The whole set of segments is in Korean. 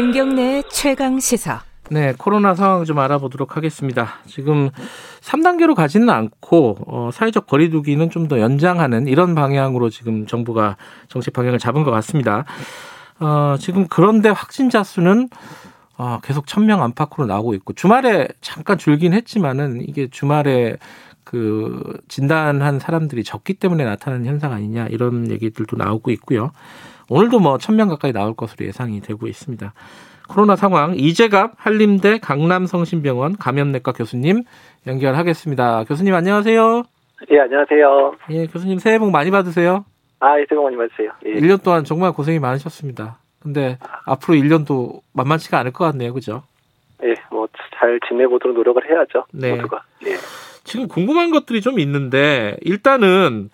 김경래 최강 시사. 네, 코로나 상황 좀 알아보도록 하겠습니다. 지금 3단계로 가지는 않고 어, 사회적 거리두기는 좀 더 연장하는 이런 방향으로 지금 정부가 정책 방향을 잡은 것 같습니다. 어, 지금 그런데 확진자 수는 어, 계속 천명 안팎으로 나오고 있고 주말에 잠깐 줄긴 했지만은 이게 주말에 그 진단한 사람들이 적기 때문에 나타나는 현상 아니냐 이런 얘기들도 나오고 있고요. 오늘도 뭐 천 명 가까이 나올 것으로 예상이 되고 있습니다. 코로나 상황 이재갑 한림대 강남성심병원 감염내과 교수님 연결하겠습니다. 교수님 안녕하세요. 예, 안녕하세요. 예, 교수님 새해 복 많이 받으세요. 아, 예, 새해 복 많이 받으세요. 예. 1년 동안 정말 고생이 많으셨습니다. 근데 앞으로 1년도 만만치가 않을 것 같네요. 그죠? 예, 뭐 잘 지내보도록 노력을 해야죠. 네. 모두가. 예. 지금 궁금한 것들이 좀 있는데 일단은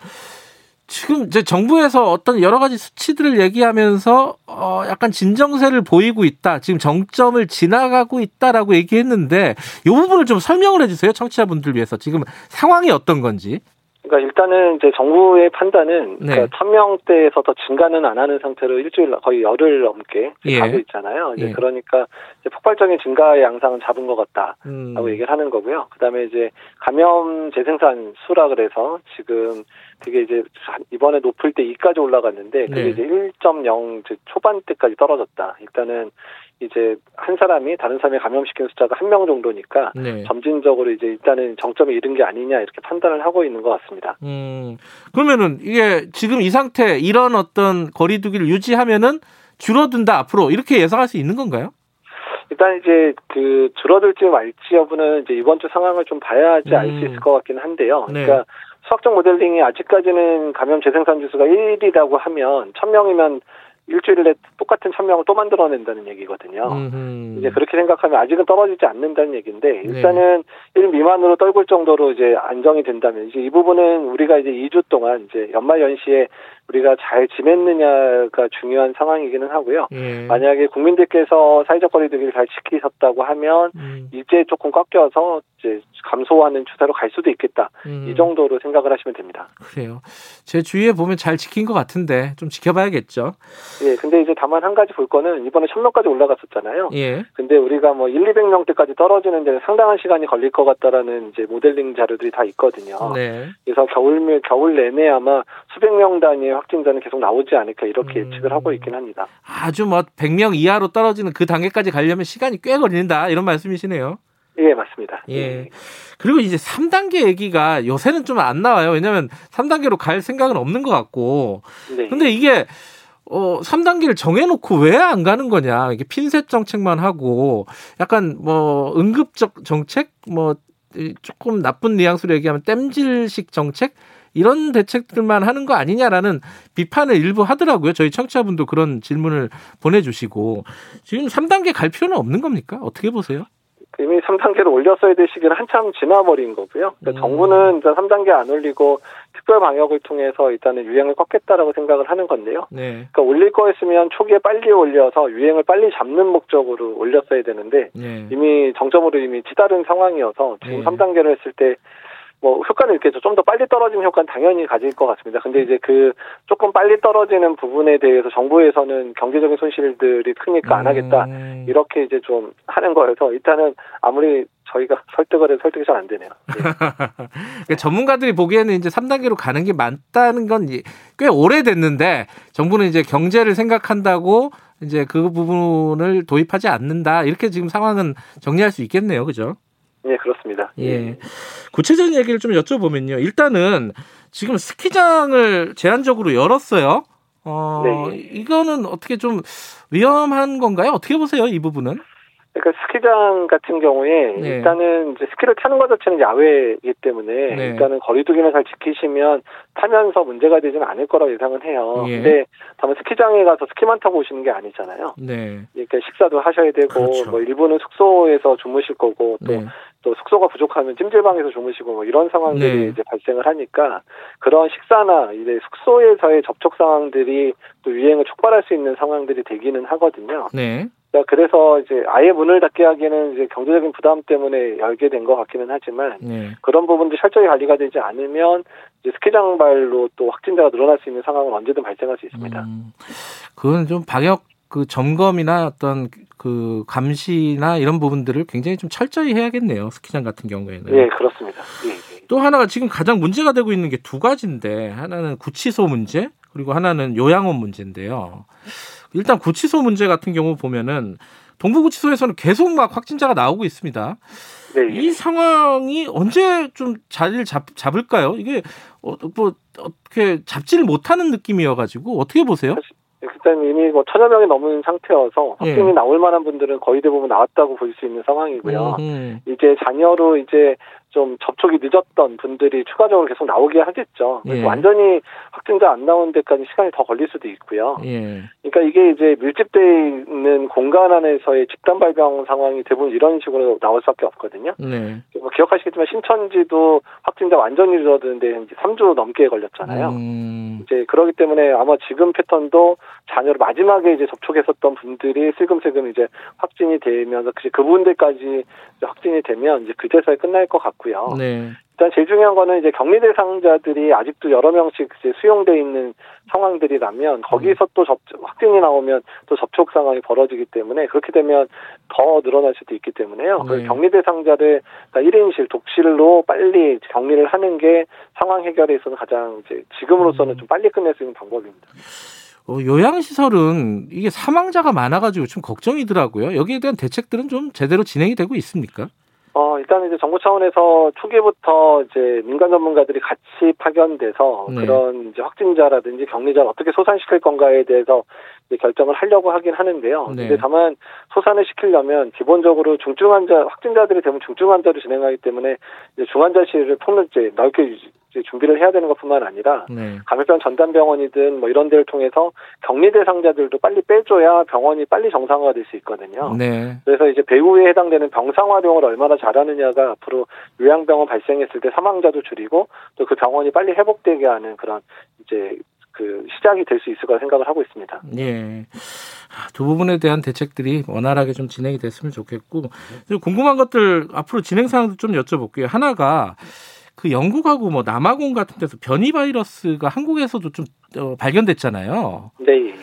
지금 이제 정부에서 어떤 여러 가지 수치들을 얘기하면서 어 약간 진정세를 보이고 있다. 지금 정점을 지나가고 있다라고 얘기했는데 이 부분을 좀 설명을 해 주세요. 청취자분들 위해서. 지금 상황이 어떤 건지. 그러니까 일단은 이제 정부의 판단은 네. 그러니까 천 명대에서 더 증가는 안 하는 상태로 일주일 거의 열흘 넘게 예. 가고 있잖아요. 이제 예. 그러니까 이제 폭발적인 증가의 양상은 잡은 것 같다라고 음. 얘기를 하는 거고요. 그다음에 이제 감염 재생산 수라 그래서 지금 되게 이제 이번에 높을 때 2까지 올라갔는데 그게 네. 이제 1.0 이제 초반대까지 떨어졌다. 일단은 이제 한 사람이 다른 사람이 감염시키는 숫자가 한 명 정도니까 네. 점진적으로 이제 일단은 정점에 이른 게 아니냐 이렇게 판단을 하고 있는 것 같습니다. 음. 그러면은 이게 지금 이 상태 이런 어떤 거리두기를 유지하면은 줄어든다 앞으로 이렇게 예상할 수 있는 건가요? 일단 이제 그 줄어들지 말지 여부는 이제 이번 주 상황을 좀 봐야지 알수 음. 있을 것 같긴 한데요. 네. 그러니까 수학적 모델링이 아직까지는 감염 재생산 지수가 1이라고 하면 1000명이면 일주일에 똑같은 1000명을 또 만들어낸다는 얘기거든요. 음흠. 이제 그렇게 생각하면 아직은 떨어지지 않는다는 얘기인데 네. 일단은 1 미만으로 떨굴 정도로 이제 안정이 된다면 이제 이 부분은 우리가 이제 2주 동안 이제 연말 연시에 우리가 잘 지냈느냐가 중요한 상황이기는 하고요. 예. 만약에 국민들께서 사회적 거리두기를 잘 지키셨다고 하면 음. 이제 조금 꺾여서 이제 감소하는 추세로 갈 수도 있겠다. 음. 이 정도로 생각을 하시면 됩니다. 그래요. 제 주위에 보면 잘 지킨 것 같은데 좀 지켜봐야겠죠. 예, 근데 이제 다만 한 가지 볼 거는 이번에 1000명까지 올라갔었잖아요. 예. 근데 우리가 뭐 1, 200명대까지 떨어지는 데는 상당한 시간이 걸릴 것 같다라는 이제 모델링 자료들이 다 있거든요. 네. 그래서 겨울 겨울 내내 아마 수백 명 단위의 확진자는 계속 나오지 않을까 이렇게 음. 예측을 하고 있긴 합니다. 아주 뭐 100명 이하로 떨어지는 그 단계까지 가려면 시간이 꽤 걸린다 이런 말씀이시네요. 예, 맞습니다. 예. 그리고 이제 3단계 얘기가 요새는 좀 안 나와요. 왜냐면 3단계로 갈 생각은 없는 것 같고. 네. 근데 이게 어 3단계를 정해놓고 왜 안 가는 거냐? 이게 핀셋 정책만 하고 약간 뭐 응급적 정책 뭐 이, 조금 나쁜 뉘앙스로 얘기하면 땜질식 정책 이런 대책들만 하는 거 아니냐라는 비판을 일부 하더라고요. 저희 청취자분도 그런 질문을 보내주시고 지금 3단계 갈 필요는 없는 겁니까? 어떻게 보세요? 이미 3단계로 올렸어야 될 시기는 한참 지나버린 거고요. 그러니까 음. 정부는 이제 3단계 안 올리고 특별 방역을 통해서 일단은 유행을 꺾겠다라고 생각을 하는 건데요. 네. 그러니까 올릴 거였으면 초기에 빨리 올려서 유행을 빨리 잡는 목적으로 올렸어야 되는데 네. 이미 정점으로 이미 치다른 상황이어서 지금 네. 3단계를 했을 때 뭐 효과는 이렇게 좀더 빨리 떨어지는 효과는 당연히 가질 것 같습니다. 근데 이제 그 조금 빨리 떨어지는 부분에 대해서 정부에서는 경제적인 손실들이 크니까 안 하겠다 음. 이렇게 이제 좀 하는 거여서 일단은 아무리 저희가 설득을 해도 설득이 잘 안 되네요. 예. 그러니까 전문가들이 보기에는 이제 3단계로 가는 게 맞다는 건 꽤 오래됐는데 정부는 이제 경제를 생각한다고 이제 그 부분을 도입하지 않는다. 이렇게 지금 상황은 정리할 수 있겠네요. 그죠? 예, 그렇습니다. 예. 구체적인 얘기를 좀 여쭤보면요. 일단은 지금 스키장을 제한적으로 열었어요. 어, 네. 이거는 어떻게 좀 위험한 건가요? 어떻게 보세요? 이 부분은? 그러니까 스키장 같은 경우에 네. 일단은 이제 스키를 타는 것 자체는 야외이기 때문에 네. 일단은 거리두기만 잘 지키시면 타면서 문제가 되지는 않을 거라고 예상은 해요. 예. 근데 다만 스키장에 가서 스키만 타고 오시는 게 아니잖아요. 네. 그러니까 식사도 하셔야 되고 그렇죠. 뭐 일부는 숙소에서 주무실 거고 또 네. 또 숙소가 부족하면 찜질방에서 주무시고 뭐 이런 상황들이 네. 이제 발생을 하니까 그런 식사나 이제 숙소에서의 접촉 상황들이 또 유행을 촉발할 수 있는 상황들이 되기는 하거든요. 네. 그러니까 그래서 이제 아예 문을 닫게 하기에는 이제 경제적인 부담 때문에 열게 된 것 같기는 하지만 네. 그런 부분도 철저히 관리가 되지 않으면 이제 스키장발로 또 확진자가 늘어날 수 있는 상황은 언제든 발생할 수 있습니다. 음, 그건 좀 방역 그 점검이나 어떤 그 감시나 이런 부분들을 굉장히 좀 철저히 해야겠네요. 스키장 같은 경우에는. 예, 그렇습니다. 예, 예. 또 하나가 지금 가장 문제가 되고 있는 게 두 가지인데 하나는 구치소 문제 그리고 하나는 요양원 문제인데요. 일단 구치소 문제 같은 경우 보면은 동부구치소에서는 계속 막 확진자가 나오고 있습니다. 네, 이 상황이 언제 좀 자리를 잡, 잡을까요? 이게 어, 뭐 어떻게 잡지를 못하는 느낌이어가지고 어떻게 보세요? 일단 이미 뭐 천여 명이 넘은 상태여서 예. 확진이 나올 만한 분들은 거의 대부분 나왔다고 볼 수 있는 상황이고요. 음, 이제 잔여로 이제 좀 접촉이 늦었던 분들이 추가적으로 계속 나오게 하겠죠. 예. 완전히 확진자 안 나온 데까지 시간이 더 걸릴 수도 있고요. 예. 그러니까 이게 이제 밀집돼 있는 공간 안에서의 집단 발병 상황이 대부분 이런 식으로 나올 수밖에 없거든요. 네. 뭐 기억하시겠지만 신천지도 확진자 완전히 줄어드는데 이제 3주 넘게 걸렸잖아요. 음, 이제 그러기 때문에 아마 지금 패턴도 자녀를 마지막에 이제 접촉했었던 분들이 슬금슬금 이제 확진이 되면서 그 그분들까지 이제 확진이 되면 이제 그제서야 끝날 것 같고요. 네. 일단 제일 중요한 거는 이제 격리 대상자들이 아직도 여러 명씩 이제 수용돼 있는 상황들이라면 거기서 또 접, 확진이 나오면 또 접촉 상황이 벌어지기 때문에 그렇게 되면 더 늘어날 수도 있기 때문에요. 네. 그 격리 대상자를 그러니까 1인실 독실로 빨리 격리를 하는 게 상황 해결에 있어서 가장 이제 지금으로서는 음. 좀 빨리 끝낼 수 있는 방법입니다. 어, 요양시설은 이게 사망자가 많아가지고 좀 걱정이더라고요. 여기에 대한 대책들은 좀 제대로 진행이 되고 있습니까? 어, 일단 이제 정부 차원에서 초기부터 이제 민간 전문가들이 같이 파견돼서 네. 그런 이제 확진자라든지 격리자를 어떻게 소산시킬 건가에 대해서 결정을 하려고 하긴 하는데요. 네. 근데 다만 소산을 시키려면 기본적으로 중증 환자, 확진자들이 대부분 중증 환자로 진행하기 때문에 이제 중환자실을 폭넓게 넓게 이제 준비를 해야 되는 것뿐만 아니라 네. 감염병 전담 병원이든 뭐 이런 데를 통해서 격리 대상자들도 빨리 빼줘야 병원이 빨리 정상화가 될 수 있거든요. 네. 그래서 이제 배후에 해당되는 병상 활용을 얼마나 잘하느냐가 앞으로 요양병원 발생했을 때 사망자도 줄이고 또 그 병원이 빨리 회복되게 하는 그런 이제 그 시작이 될 수 있을 거라 생각을 하고 있습니다. 예. 아, 두 부분에 대한 대책들이 원활하게 좀 진행이 됐으면 좋겠고 궁금한 것들 앞으로 진행 사항도 좀 여쭤볼게요. 하나가 그 영국하고 뭐 남아공 같은 데서 변이 바이러스가 한국에서도 좀 어, 발견됐잖아요. 네.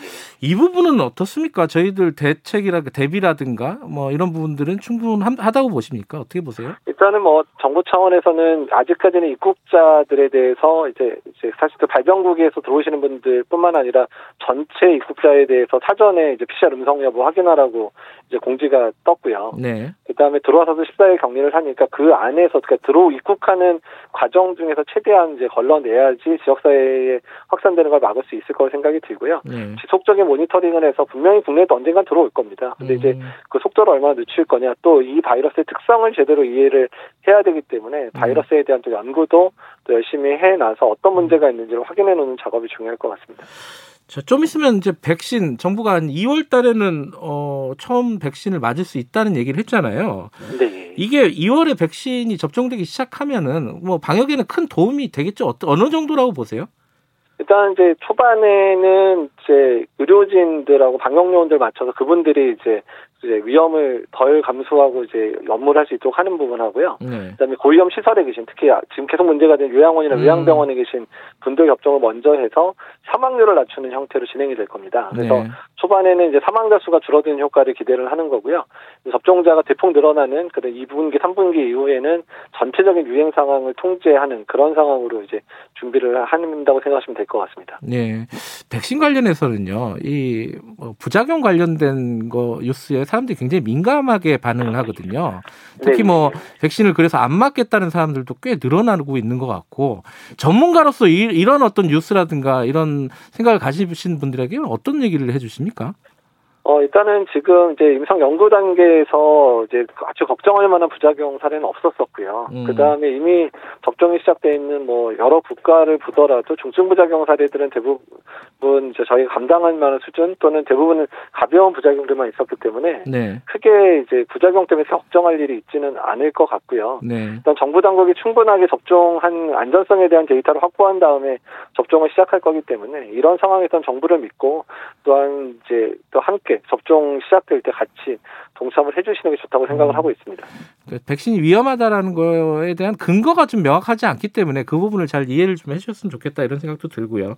이 부분은 어떻습니까? 저희들 대책이라 대비라든가 뭐 이런 부분들은 충분하다고 보십니까? 어떻게 보세요? 일단은 뭐 정부 차원에서는 아직까지는 입국자들에 대해서 이제 이제 사실 그 발병국에서 들어오시는 분들뿐만 아니라 전체 입국자에 대해서 사전에 이제 PCR 음성 여부 확인하라고 이제 공지가 떴고요. 네. 그다음에 들어와서도 14일 격리를 하니까 그 안에서 그러니까 들어 입국하는 과정 중에서 최대한 이제 걸러내야지 지역사회에 확산되는 걸 막을 수 있을 거라 생각이 들고요. 네. 지속적인 모니터링을 해서 분명히 국내에도 언젠간 들어올 겁니다. 근데 이제 음, 그 속도를 얼마나 늦출 거냐 또 이 바이러스의 특성을 제대로 이해를 해야 되기 때문에 바이러스에 대한 또 연구도 또 열심히 해놔서 어떤 문제가 있는지를 확인해 놓는 작업이 중요할 것 같습니다. 자, 좀 있으면 이제 백신 정부가 한 2월 달에는 어, 처음 백신을 맞을 수 있다는 얘기를 했잖아요. 네. 이게 2월에 백신이 접종되기 시작하면은 뭐 방역에는 큰 도움이 되겠죠. 어떤 어느 정도라고 보세요? 일단 이제 초반에는 이제 의료진들하고 방역요원들 맞춰서 그분들이 이제 이제 위험을 덜 감수하고 이제 업무를 할수 있도록 하는 부분하고요. 네. 그다음에 고위험 시설에 계신 특히 지금 계속 문제가 된 요양원이나 음. 요양병원에 계신 분들 접종을 먼저 해서 사망률을 낮추는 형태로 진행이 될 겁니다. 그래서 네. 초반에는 이제 사망자 수가 줄어드는 효과를 기대를 하는 거고요. 접종자가 대폭 늘어나는 그런 2분기, 3분기 이후에는 전체적인 유행 상황을 통제하는 그런 상황으로 이제 준비를 한다고 생각하시면 될 것 같습니다. 네. 백신 관련해서는요. 이뭐 부작용 관련된 거 뉴스에 사람들이 굉장히 민감하게 반응을 하거든요. 특히 네. 뭐 백신을 그래서 안 맞겠다는 사람들도 꽤 늘어나고 있는 것 같고 전문가로서 이, 이런 어떤 뉴스라든가 이런 생각을 가지신 분들에게 어떤 얘기를 해주십니까? 어, 일단은 지금 이제 임상 연구 단계에서 이제 아주 걱정할 만한 부작용 사례는 없었었고요. 음. 그 다음에 이미 접종이 시작돼 있는 뭐 여러 국가를 보더라도 중증 부작용 사례들은 대부분 이제 저희가 감당할 만한 수준 또는 대부분은 가벼운 부작용들만 있었기 때문에 네. 크게 이제 부작용 때문에 걱정할 일이 있지는 않을 것 같고요. 네. 일단 정부 당국이 충분하게 접종한 안전성에 대한 데이터를 확보한 다음에 접종을 시작할 거기 때문에 이런 상황에선 정부를 믿고 또한 이제 또 함께 함께 접종 시작될 때 같이 동참을 해주시는 게 좋다고 생각을 음. 하고 있습니다. 그 백신이 위험하다라는 거에 대한 근거가 좀 명확하지 않기 때문에 그 부분을 잘 이해를 좀 해주셨으면 좋겠다 이런 생각도 들고요.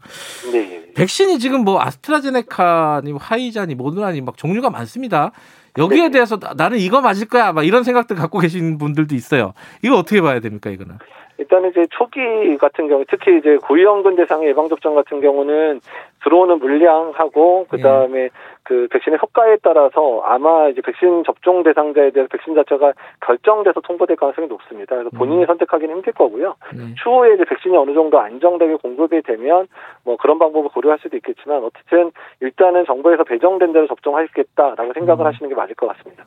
네. 백신이 지금 뭐 아스트라제네카니 화이자니 모더나니 막 종류가 많습니다. 여기에 네. 대해서 나는 이거 맞을 거야 막 이런 생각들 갖고 계신 분들도 있어요. 이거 어떻게 봐야 됩니까 이거는? 일단은 이제 초기 같은 경우 특히 이제 고위험군 대상의 예방 접종 같은 경우는 들어오는 물량하고 그 다음에 예. 그 백신의 효과에 따라서 아마 이제 백신 접종 대상자에 대해서 백신 자체가 결정돼서 통보될 가능성이 높습니다. 그래서 본인이 음. 선택하기는 힘들 거고요. 네. 추후에 이제 백신이 어느 정도 안정되게 공급이 되면 뭐 그런 방법을 고려할 수도 있겠지만 어쨌든 일단은 정부에서 배정된 대로 접종하겠다라고 생각을 음. 하시는 게 맞을 것 같습니다.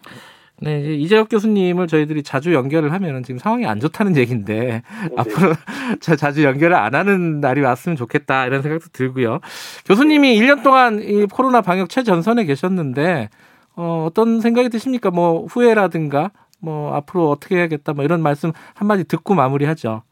네, 이제 이재혁 교수님을 저희들이 자주 연결을 하면은 지금 상황이 안 좋다는 얘기인데 네. 앞으로 자주 연결을 안 하는 날이 왔으면 좋겠다 이런 생각도 들고요. 교수님이 1년 동안 이 코로나 방역 최전선에 계셨는데 어, 어떤 생각이 드십니까? 뭐 후회라든가 뭐 앞으로 어떻게 해야겠다 뭐 이런 말씀 한마디 듣고 마무리하죠.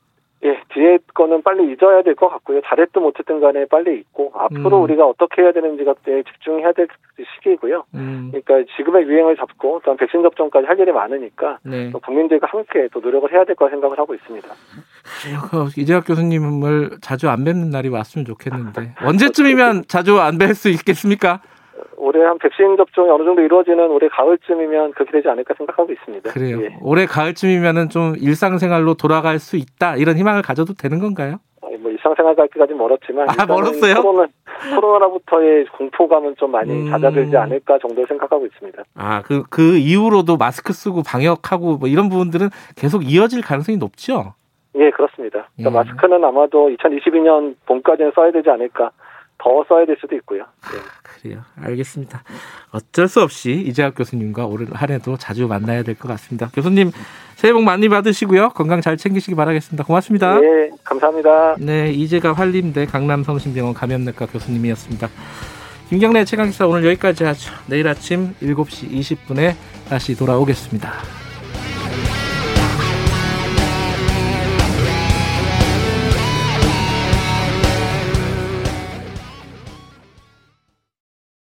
예, 뒤에 거는 빨리 잊어야 될 것 같고요. 잘했든 못했든 간에 빨리 잊고 앞으로 음. 우리가 어떻게 해야 되는지가 집중해야 될 시기이고요. 음. 그러니까 지금의 유행을 잡고 또 백신 접종까지 할 일이 많으니까 네. 국민들과 함께 또 노력을 해야 될 거라 생각을 하고 있습니다. 이재학 교수님을 자주 안 뵙는 날이 왔으면 좋겠는데 언제쯤이면 자주 안 뵐 수 있겠습니까? 올해 한 백신 접종이 어느 정도 이루어지는 올해 가을쯤이면 그렇게 되지 않을까 생각하고 있습니다. 그래요. 예. 올해 가을쯤이면은 좀 일상생활로 돌아갈 수 있다 이런 희망을 가져도 되는 건가요? 아니, 뭐 일상생활까지 멀었지만 아 멀었어요? 코로나, 코로나로부터의 공포감은 좀 많이 음... 잦아들지 않을까 정도 생각하고 있습니다. 아그그 그 이후로도 마스크 쓰고 방역하고 뭐 이런 부분들은 계속 이어질 가능성이 높죠? 예 그렇습니다. 그러니까 예. 마스크는 아마도 2022년 봄까지는 써야 되지 않을까. 더 써야 될 수도 있고요. 네. 그래요. 알겠습니다. 어쩔 수 없이 이재학 교수님과 올 한해도 자주 만나야 될 것 같습니다. 교수님 새해 복 많이 받으시고요. 건강 잘 챙기시기 바라겠습니다. 고맙습니다. 네, 감사합니다. 네, 이재가 환림대 강남성심병원 감염내과 교수님이었습니다. 김경래 최강기사 오늘 여기까지 하죠. 내일 아침 7시 20분에 다시 돌아오겠습니다.